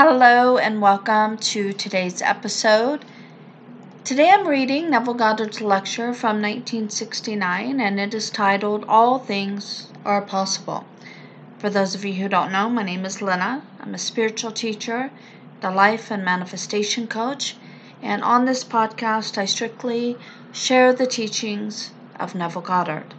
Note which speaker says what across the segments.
Speaker 1: Hello and welcome to today's episode. Today I'm reading Neville Goddard's lecture from 1969 and it is titled All Things Are Possible. For those of you who don't know, my name is Lynna. I'm a spiritual teacher, the life and manifestation coach, and on this podcast I strictly share the teachings of Neville Goddard.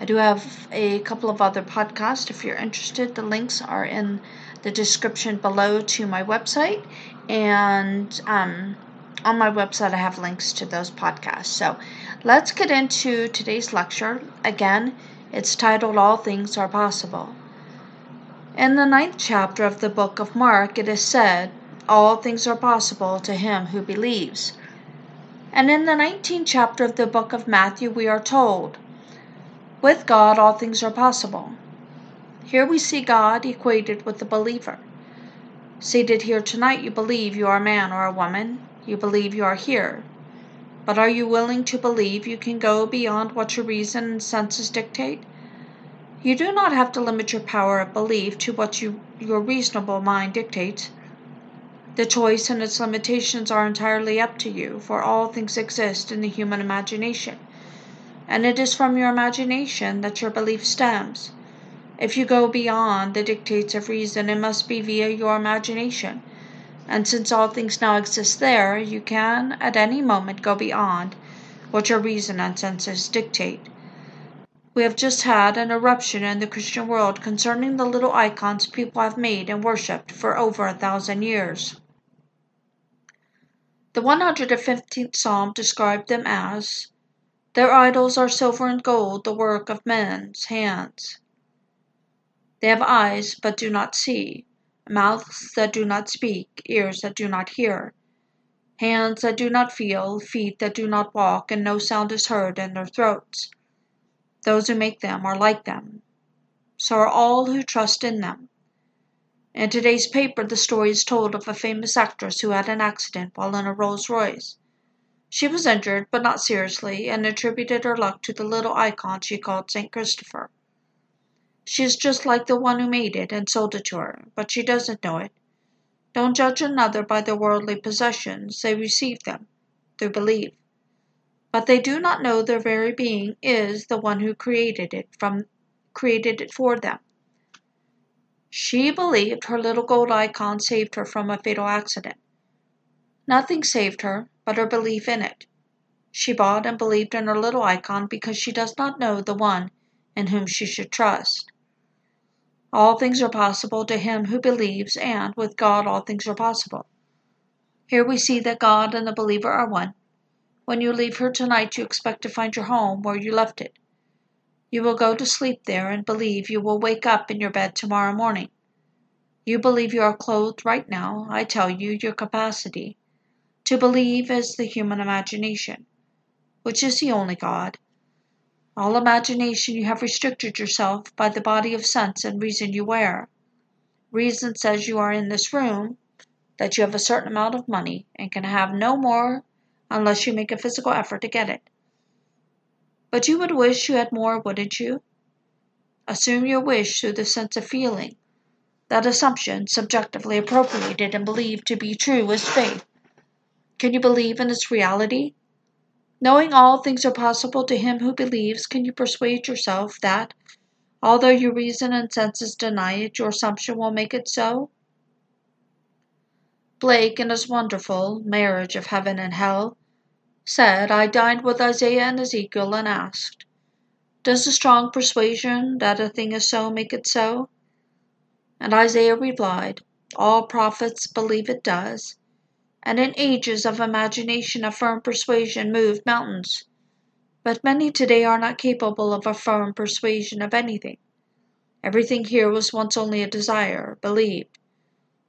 Speaker 1: I do have a couple of other podcasts if you're interested. The links are in the description below to my website, and um, on my website I have links to those podcasts. So let's get into today's lecture. Again, it's titled All Things Are Possible. In the ninth chapter of the book of Mark, it is said, All things are possible to him who believes. And in the 19th chapter of the book of Matthew, we are told, with God, all things are possible. Here we see God equated with the believer. Seated here tonight, you believe you are a man or a woman. You believe you are here. But are you willing to believe you can go beyond what your reason and senses dictate? You do not have to limit your power of belief to what you, your reasonable mind dictates. The choice and its limitations are entirely up to you, for all things exist in the human imagination and it is from your imagination that your belief stems. If you go beyond the dictates of reason, it must be via your imagination. And since all things now exist there, you can at any moment go beyond what your reason and senses dictate. We have just had an eruption in the Christian world concerning the little icons people have made and worshipped for over a thousand years. The 115th Psalm described them as their idols are silver and gold, the work of men's hands. They have eyes, but do not see, mouths that do not speak, ears that do not hear, hands that do not feel, feet that do not walk, and no sound is heard in their throats. Those who make them are like them. So are all who trust in them. In today's paper, the story is told of a famous actress who had an accident while in a Rolls Royce. She was injured, but not seriously, and attributed her luck to the little icon she called St. Christopher. She is just like the one who made it and sold it to her, but she doesn't know it. Don't judge another by their worldly possessions, they receive them through belief. But they do not know their very being is the one who created it from created it for them. She believed her little gold icon saved her from a fatal accident. Nothing saved her but her belief in it. She bought and believed in her little icon because she does not know the one in whom she should trust. All things are possible to him who believes, and with God all things are possible. Here we see that God and the believer are one. When you leave here tonight, you expect to find your home where you left it. You will go to sleep there and believe you will wake up in your bed tomorrow morning. You believe you are clothed right now. I tell you, your capacity to believe is the human imagination, which is the only God. All imagination you have restricted yourself by the body of sense and reason you wear. Reason says you are in this room, that you have a certain amount of money, and can have no more unless you make a physical effort to get it. But you would wish you had more, wouldn't you? Assume your wish through the sense of feeling. That assumption, subjectively appropriated and believed to be true, is faith. Can you believe in its reality? Knowing all things are possible to him who believes, can you persuade yourself that, although your reason and senses deny it, your assumption will make it so? Blake, in his wonderful Marriage of Heaven and Hell, said, I dined with Isaiah and Ezekiel and asked, Does a strong persuasion that a thing is so make it so? And Isaiah replied, All prophets believe it does and in ages of imagination a firm persuasion moved mountains. But many today are not capable of a firm persuasion of anything. Everything here was once only a desire, believed.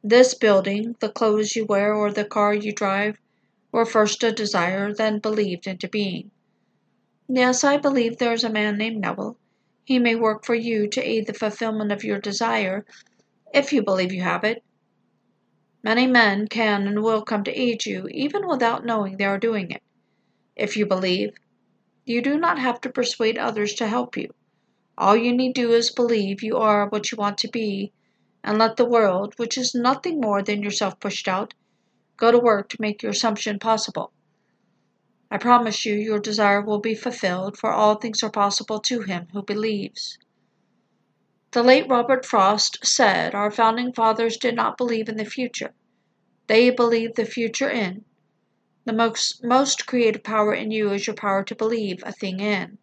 Speaker 1: This building, the clothes you wear, or the car you drive, were first a desire, then believed into being. Yes, I believe there is a man named Neville. He may work for you to aid the fulfillment of your desire, if you believe you have it. Many men can and will come to aid you, even without knowing they are doing it. If you believe, you do not have to persuade others to help you. All you need do is believe you are what you want to be, and let the world, which is nothing more than yourself pushed out, go to work to make your assumption possible. I promise you your desire will be fulfilled, for all things are possible to him who believes. The late Robert Frost said our founding fathers did not believe in the future. They believed the future in. The most, most creative power in you is your power to believe a thing in.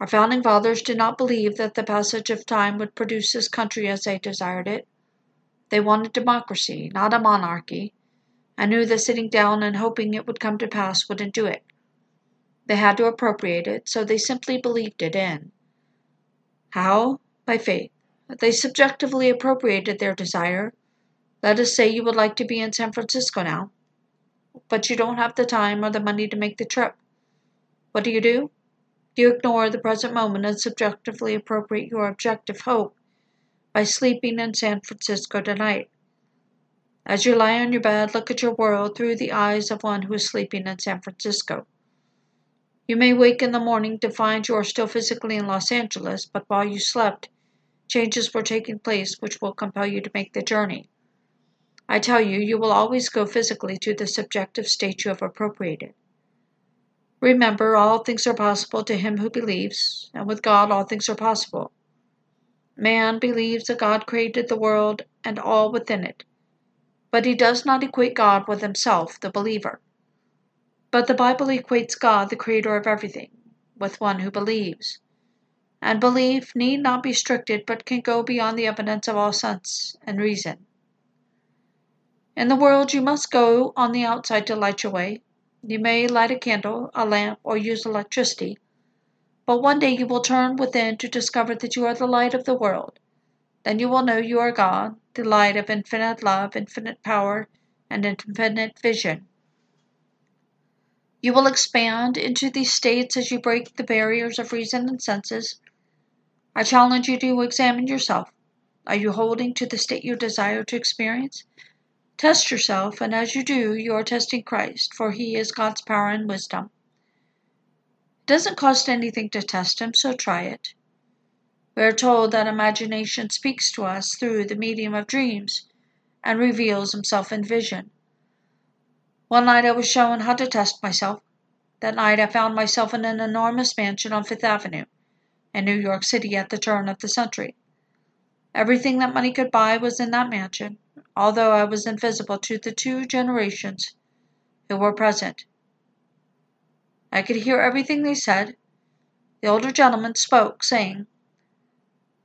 Speaker 1: Our founding fathers did not believe that the passage of time would produce this country as they desired it. They wanted democracy, not a monarchy, and knew that sitting down and hoping it would come to pass wouldn't do it. They had to appropriate it, so they simply believed it in. How? By faith. They subjectively appropriated their desire. Let us say you would like to be in San Francisco now, but you don't have the time or the money to make the trip. What do you do? You ignore the present moment and subjectively appropriate your objective hope by sleeping in San Francisco tonight. As you lie on your bed, look at your world through the eyes of one who is sleeping in San Francisco. You may wake in the morning to find you are still physically in Los Angeles, but while you slept, changes were taking place which will compel you to make the journey. I tell you, you will always go physically to the subjective state you have appropriated. Remember, all things are possible to him who believes, and with God all things are possible. Man believes that God created the world and all within it but he does not equate God with himself, the believer. But the Bible equates God, the creator of everything, with one who believes. And belief need not be stricted, but can go beyond the evidence of all sense and reason. In the world, you must go on the outside to light your way. You may light a candle, a lamp, or use electricity, but one day you will turn within to discover that you are the light of the world. Then you will know you are God, the light of infinite love, infinite power, and infinite vision. You will expand into these states as you break the barriers of reason and senses. I challenge you to examine yourself. Are you holding to the state you desire to experience? Test yourself, and as you do, you are testing Christ, for He is God's power and wisdom. It doesn't cost anything to test Him, so try it. We are told that imagination speaks to us through the medium of dreams and reveals himself in vision. One night I was shown how to test myself. That night I found myself in an enormous mansion on Fifth Avenue in New York City at the turn of the century. Everything that money could buy was in that mansion, although I was invisible to the two generations who were present. I could hear everything they said. The older gentleman spoke, saying,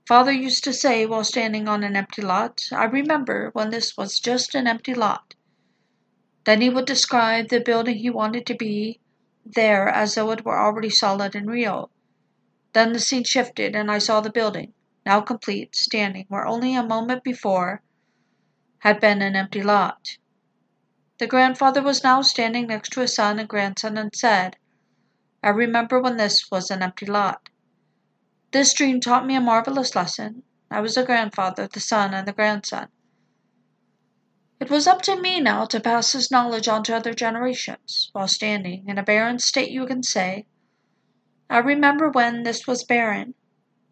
Speaker 1: Father used to say while standing on an empty lot, I remember when this was just an empty lot. Then he would describe the building he wanted to be there as though it were already solid and real. Then the scene shifted, and I saw the building, now complete, standing where only a moment before had been an empty lot. The grandfather was now standing next to his son and grandson and said, I remember when this was an empty lot. This dream taught me a marvelous lesson. I was a grandfather, the son, and the grandson. It was up to me now to pass this knowledge on to other generations. While standing in a barren state, you can say, I remember when this was barren.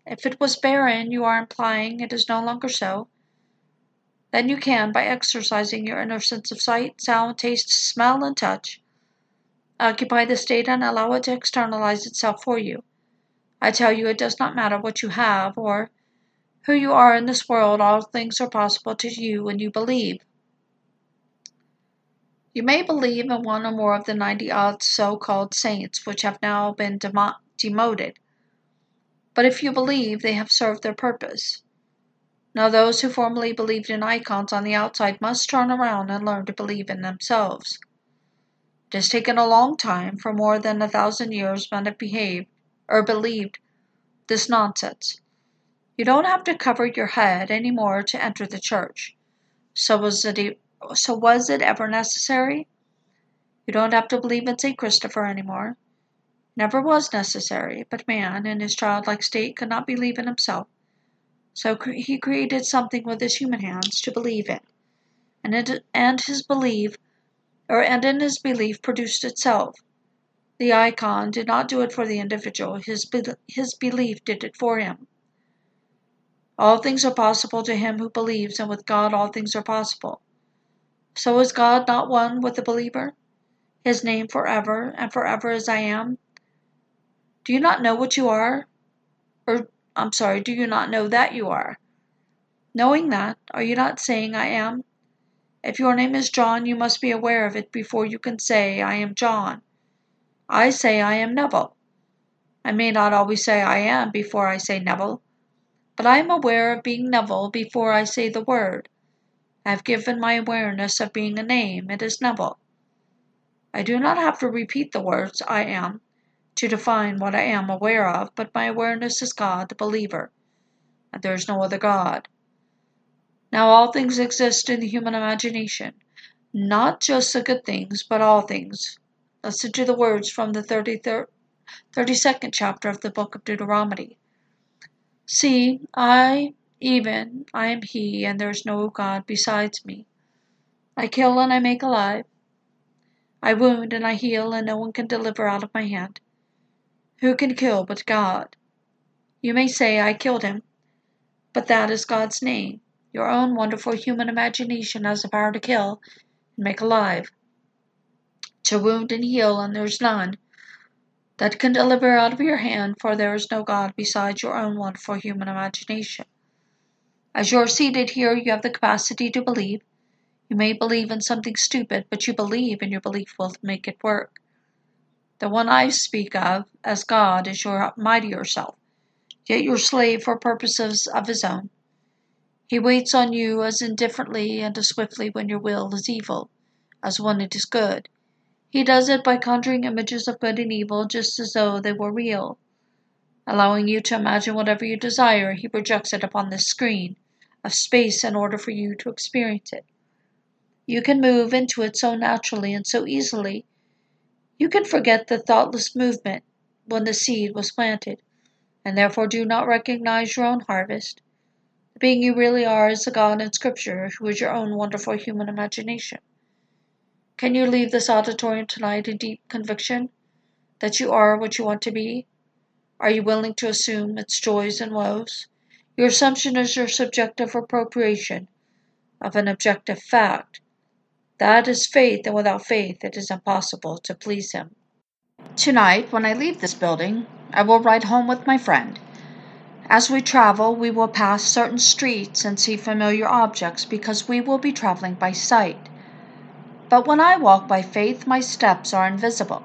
Speaker 1: If it was barren, you are implying it is no longer so. Then you can, by exercising your inner sense of sight, sound, taste, smell, and touch, occupy the state and allow it to externalize itself for you. I tell you, it does not matter what you have or who you are in this world, all things are possible to you when you believe. You may believe in one or more of the 90 odd so called saints which have now been demo- demoted, but if you believe, they have served their purpose. Now, those who formerly believed in icons on the outside must turn around and learn to believe in themselves. It has taken a long time, for more than a thousand years, men have behaved or believed this nonsense. You don't have to cover your head any more to enter the church. So was it so was it ever necessary? You don't have to believe in St. Christopher anymore. Never was necessary, but man, in his childlike state, could not believe in himself. So he created something with his human hands to believe in, and it, and his belief, or and in his belief produced itself. The icon did not do it for the individual, his, be- his belief did it for him. All things are possible to him who believes, and with God all things are possible. So is God not one with the believer? His name forever and forever as I am? Do you not know what you are? Or, I'm sorry, do you not know that you are? Knowing that, are you not saying I am? If your name is John, you must be aware of it before you can say, I am John. I say I am Neville. I may not always say I am before I say Neville, but I am aware of being Neville before I say the word. I have given my awareness of being a name, it is Neville. I do not have to repeat the words I am to define what I am aware of, but my awareness is God, the believer, and there is no other God. Now all things exist in the human imagination, not just the good things, but all things. Listen to the words from the 33rd, 32nd chapter of the book of Deuteronomy. See, I, even, I am He, and there is no God besides me. I kill and I make alive. I wound and I heal, and no one can deliver out of my hand. Who can kill but God? You may say, I killed him, but that is God's name. Your own wonderful human imagination has the power to kill and make alive, to wound and heal, and there is none that can deliver out of your hand, for there is no God besides your own wonderful human imagination. As you are seated here, you have the capacity to believe. You may believe in something stupid, but you believe, and your belief will make it work. The one I speak of as God is your mightier self, yet your slave for purposes of his own. He waits on you as indifferently and as swiftly when your will is evil, as when it is good. He does it by conjuring images of good and evil just as though they were real. Allowing you to imagine whatever you desire, he projects it upon this screen of space in order for you to experience it. You can move into it so naturally and so easily. You can forget the thoughtless movement when the seed was planted, and therefore do not recognize your own harvest. The being you really are is the God in Scripture, who is your own wonderful human imagination. Can you leave this auditorium tonight in deep conviction that you are what you want to be? Are you willing to assume its joys and woes? Your assumption is your subjective appropriation of an objective fact. That is faith, and without faith it is impossible to please Him. Tonight, when I leave this building, I will ride home with my friend. As we travel, we will pass certain streets and see familiar objects because we will be traveling by sight. But when I walk by faith, my steps are invisible,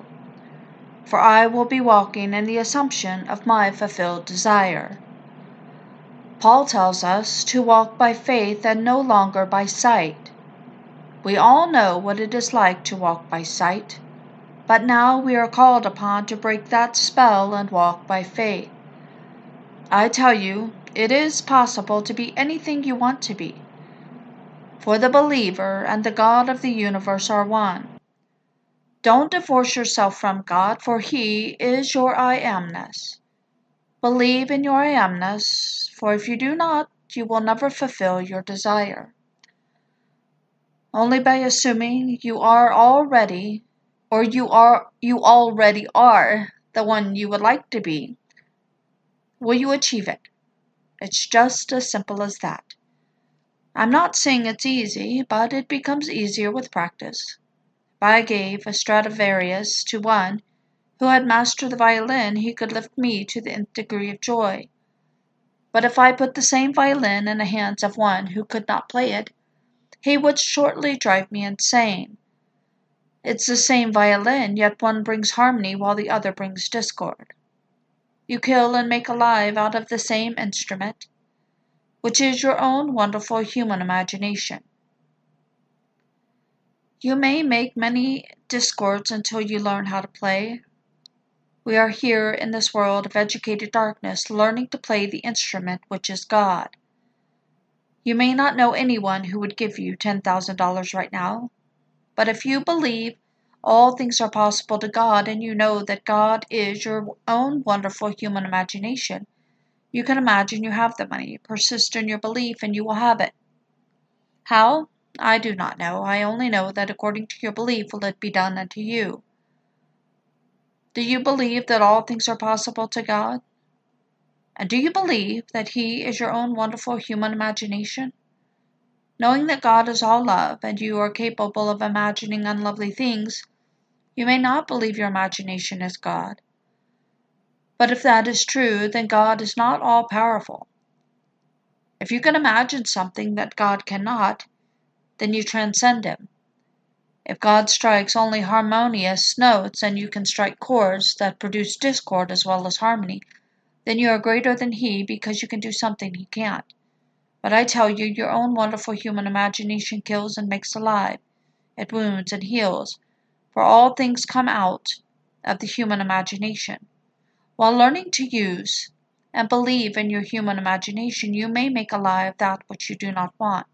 Speaker 1: for I will be walking in the assumption of my fulfilled desire. Paul tells us to walk by faith and no longer by sight. We all know what it is like to walk by sight, but now we are called upon to break that spell and walk by faith. I tell you, it is possible to be anything you want to be. For the believer and the God of the universe are one. Don't divorce yourself from God, for He is your I amness. Believe in your I amness, for if you do not, you will never fulfill your desire. Only by assuming you are already, or you are you already are the one you would like to be, Will you achieve it? It's just as simple as that. I'm not saying it's easy, but it becomes easier with practice. If I gave a Stradivarius to one who had mastered the violin, he could lift me to the nth degree of joy. But if I put the same violin in the hands of one who could not play it, he would shortly drive me insane. It's the same violin, yet one brings harmony while the other brings discord. You kill and make alive out of the same instrument, which is your own wonderful human imagination. You may make many discords until you learn how to play. We are here in this world of educated darkness learning to play the instrument which is God. You may not know anyone who would give you $10,000 right now, but if you believe all things are possible to God, and you know that God is your own wonderful human imagination. You can imagine you have the money. Persist in your belief, and you will have it. How? I do not know. I only know that according to your belief will it be done unto you. Do you believe that all things are possible to God? And do you believe that He is your own wonderful human imagination? Knowing that God is all love and you are capable of imagining unlovely things, you may not believe your imagination is God. But if that is true, then God is not all powerful. If you can imagine something that God cannot, then you transcend Him. If God strikes only harmonious notes and you can strike chords that produce discord as well as harmony, then you are greater than He because you can do something He can't. But I tell you, your own wonderful human imagination kills and makes alive. It wounds and heals, for all things come out of the human imagination. While learning to use and believe in your human imagination, you may make alive that which you do not want.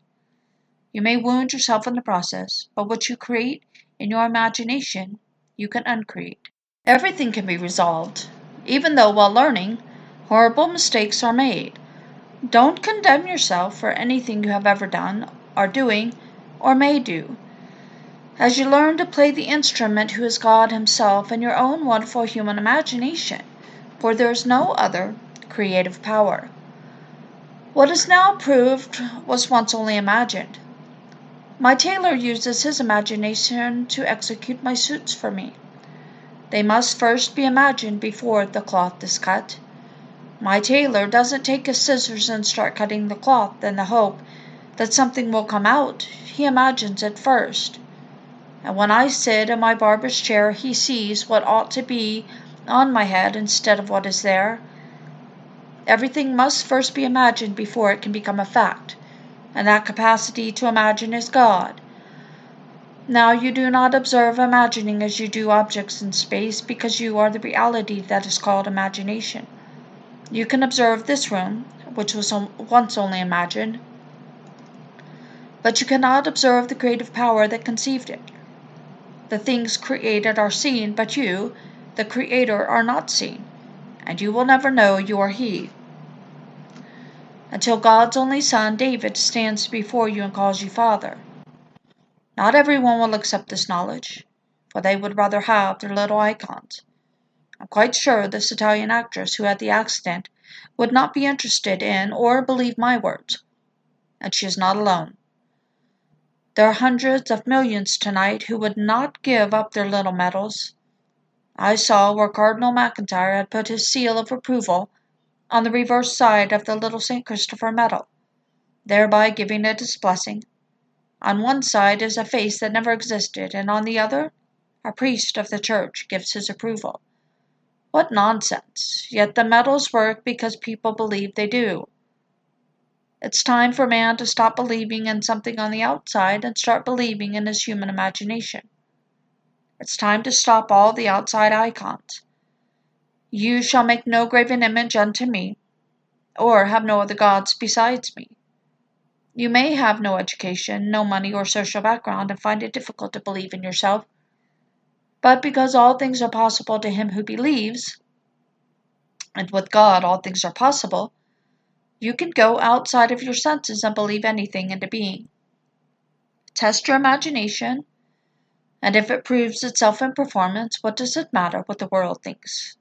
Speaker 1: You may wound yourself in the process, but what you create in your imagination, you can uncreate. Everything can be resolved, even though while learning, horrible mistakes are made. Don't condemn yourself for anything you have ever done, are doing, or may do. As you learn to play the instrument who is God Himself in your own wonderful human imagination, for there is no other creative power. What is now proved was once only imagined. My tailor uses his imagination to execute my suits for me. They must first be imagined before the cloth is cut. My tailor doesn't take his scissors and start cutting the cloth in the hope that something will come out. He imagines it first. And when I sit in my barber's chair, he sees what ought to be on my head instead of what is there. Everything must first be imagined before it can become a fact, and that capacity to imagine is God. Now you do not observe imagining as you do objects in space because you are the reality that is called imagination. You can observe this room, which was once only imagined, but you cannot observe the creative power that conceived it. The things created are seen, but you, the Creator, are not seen, and you will never know you are He until God's only son, David, stands before you and calls you Father. Not everyone will accept this knowledge, for they would rather have their little icons. I'm quite sure this Italian actress who had the accident would not be interested in or believe my words. And she is not alone. There are hundreds of millions tonight who would not give up their little medals. I saw where Cardinal McIntyre had put his seal of approval on the reverse side of the little St. Christopher medal, thereby giving it his blessing. On one side is a face that never existed, and on the other, a priest of the church gives his approval. What nonsense! Yet the medals work because people believe they do. It's time for man to stop believing in something on the outside and start believing in his human imagination. It's time to stop all the outside icons. You shall make no graven image unto me, or have no other gods besides me. You may have no education, no money, or social background, and find it difficult to believe in yourself. But because all things are possible to him who believes, and with God all things are possible, you can go outside of your senses and believe anything into being. Test your imagination, and if it proves itself in performance, what does it matter what the world thinks?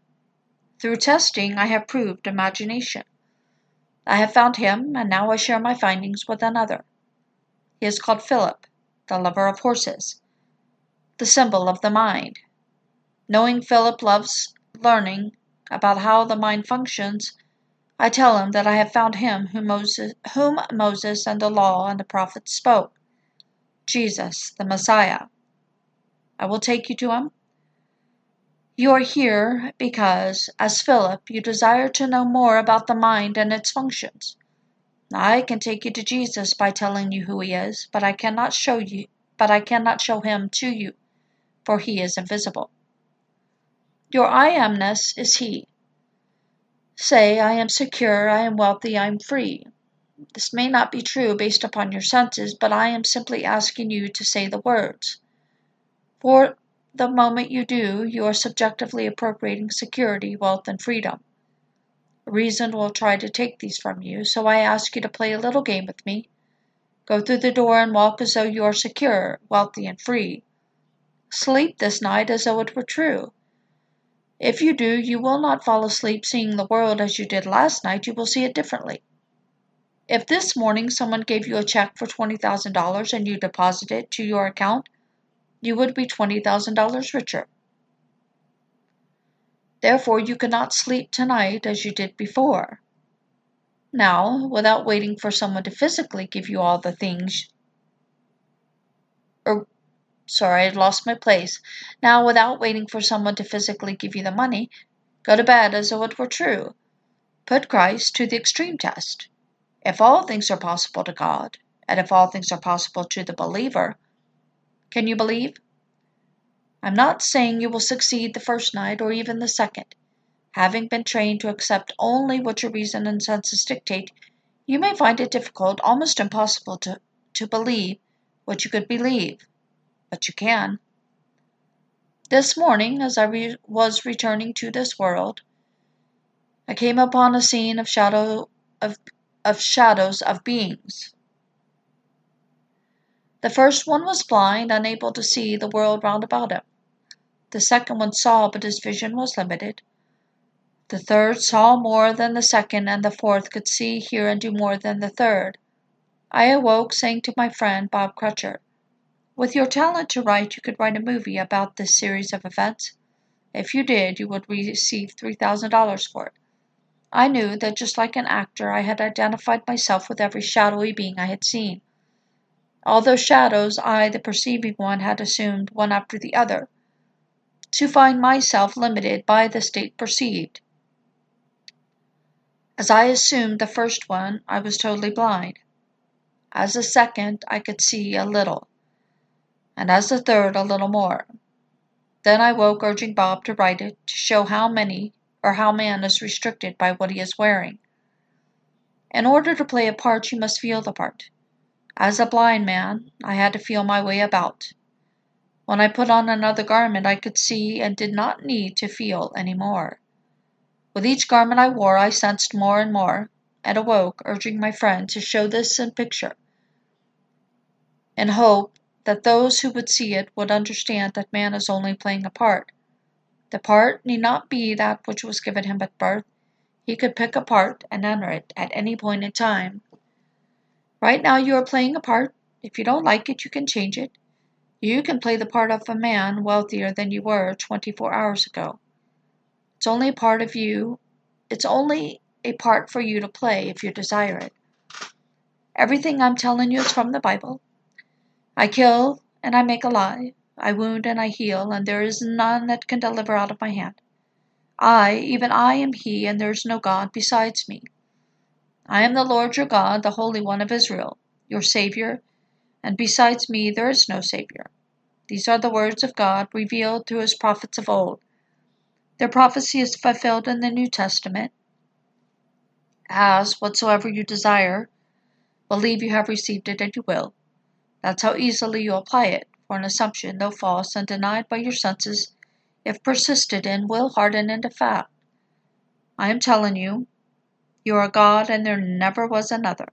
Speaker 1: Through testing, I have proved imagination. I have found him, and now I share my findings with another. He is called Philip, the lover of horses, the symbol of the mind. Knowing Philip loves learning about how the mind functions, I tell him that I have found him whom Moses, whom Moses and the law and the prophets spoke Jesus, the Messiah. I will take you to him you are here because, as Philip, you desire to know more about the mind and its functions. I can take you to Jesus by telling you who he is, but I cannot show you but I cannot show him to you, for he is invisible. Your I amness is he. Say, I am secure, I am wealthy, I am free. This may not be true based upon your senses, but I am simply asking you to say the words. For the moment you do, you are subjectively appropriating security, wealth, and freedom. Reason will try to take these from you, so I ask you to play a little game with me. Go through the door and walk as though you are secure, wealthy, and free. Sleep this night as though it were true. If you do, you will not fall asleep seeing the world as you did last night, you will see it differently. If this morning someone gave you a check for $20,000 and you deposit it to your account, you would be $20,000 richer. Therefore, you cannot sleep tonight as you did before. Now, without waiting for someone to physically give you all the things, or sorry, I had lost my place. Now, without waiting for someone to physically give you the money, go to bed as though it were true. Put Christ to the extreme test. If all things are possible to God, and if all things are possible to the believer, can you believe? I'm not saying you will succeed the first night or even the second. Having been trained to accept only what your reason and senses dictate, you may find it difficult, almost impossible, to, to believe what you could believe. But you can. This morning, as I re- was returning to this world, I came upon a scene of shadow of of shadows of beings. The first one was blind, unable to see the world round about him. The second one saw, but his vision was limited. The third saw more than the second, and the fourth could see, hear, and do more than the third. I awoke, saying to my friend Bob Crutcher, With your talent to write, you could write a movie about this series of events. If you did, you would receive $3,000 for it. I knew that just like an actor, I had identified myself with every shadowy being I had seen. All those shadows, I, the perceiving one, had assumed one after the other, to find myself limited by the state perceived. As I assumed the first one, I was totally blind. As the second, I could see a little, and as the third, a little more. Then I woke, urging Bob to write it, to show how many or how man is restricted by what he is wearing. In order to play a part, you must feel the part. As a blind man, I had to feel my way about. When I put on another garment, I could see and did not need to feel any more. With each garment I wore, I sensed more and more, and awoke, urging my friend to show this in picture, in hope that those who would see it would understand that man is only playing a part, the part need not be that which was given him at birth. He could pick a part and enter it at any point in time. Right now you are playing a part. If you don't like it, you can change it. You can play the part of a man wealthier than you were 24 hours ago. It's only a part of you. It's only a part for you to play if you desire it. Everything I'm telling you is from the Bible. I kill and I make alive. I wound and I heal, and there is none that can deliver out of my hand. I, even I, am He, and there is no God besides me. I am the Lord your God, the Holy One of Israel, your Savior, and besides me there is no Savior. These are the words of God revealed through his prophets of old. Their prophecy is fulfilled in the New Testament. As whatsoever you desire, believe you have received it and you will. That's how easily you apply it for an assumption, though false and denied by your senses, if persisted in, will harden into fact. I am telling you, you are God and there never was another.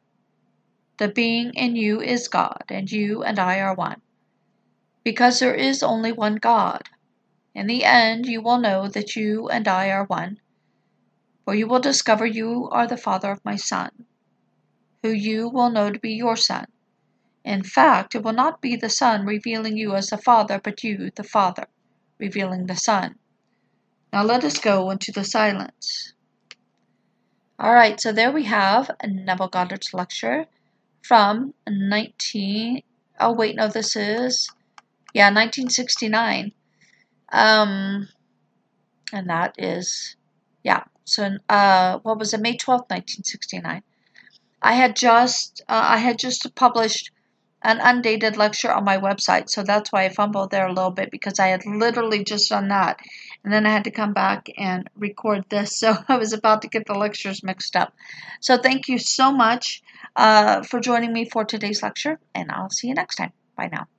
Speaker 1: The being in you is God, and you and I are one. Because there is only one God. In the end, you will know that you and I are one, for you will discover you are the Father of my Son, who you will know to be your Son. In fact, it will not be the Son revealing you as the Father, but you, the Father, revealing the Son. Now let us go into the silence. All right, so there we have Neville Goddard's lecture from 19. Oh, wait, no, this is. Yeah, 1969. Um, and that is. Yeah, so uh, what was it? May 12th, 1969. I had just uh, I had just published an undated lecture on my website. So that's why I fumbled there a little bit because I had literally just done that. And then I had to come back and record this. So I was about to get the lectures mixed up. So thank you so much uh, for joining me for today's lecture, and I'll see you next time. Bye now.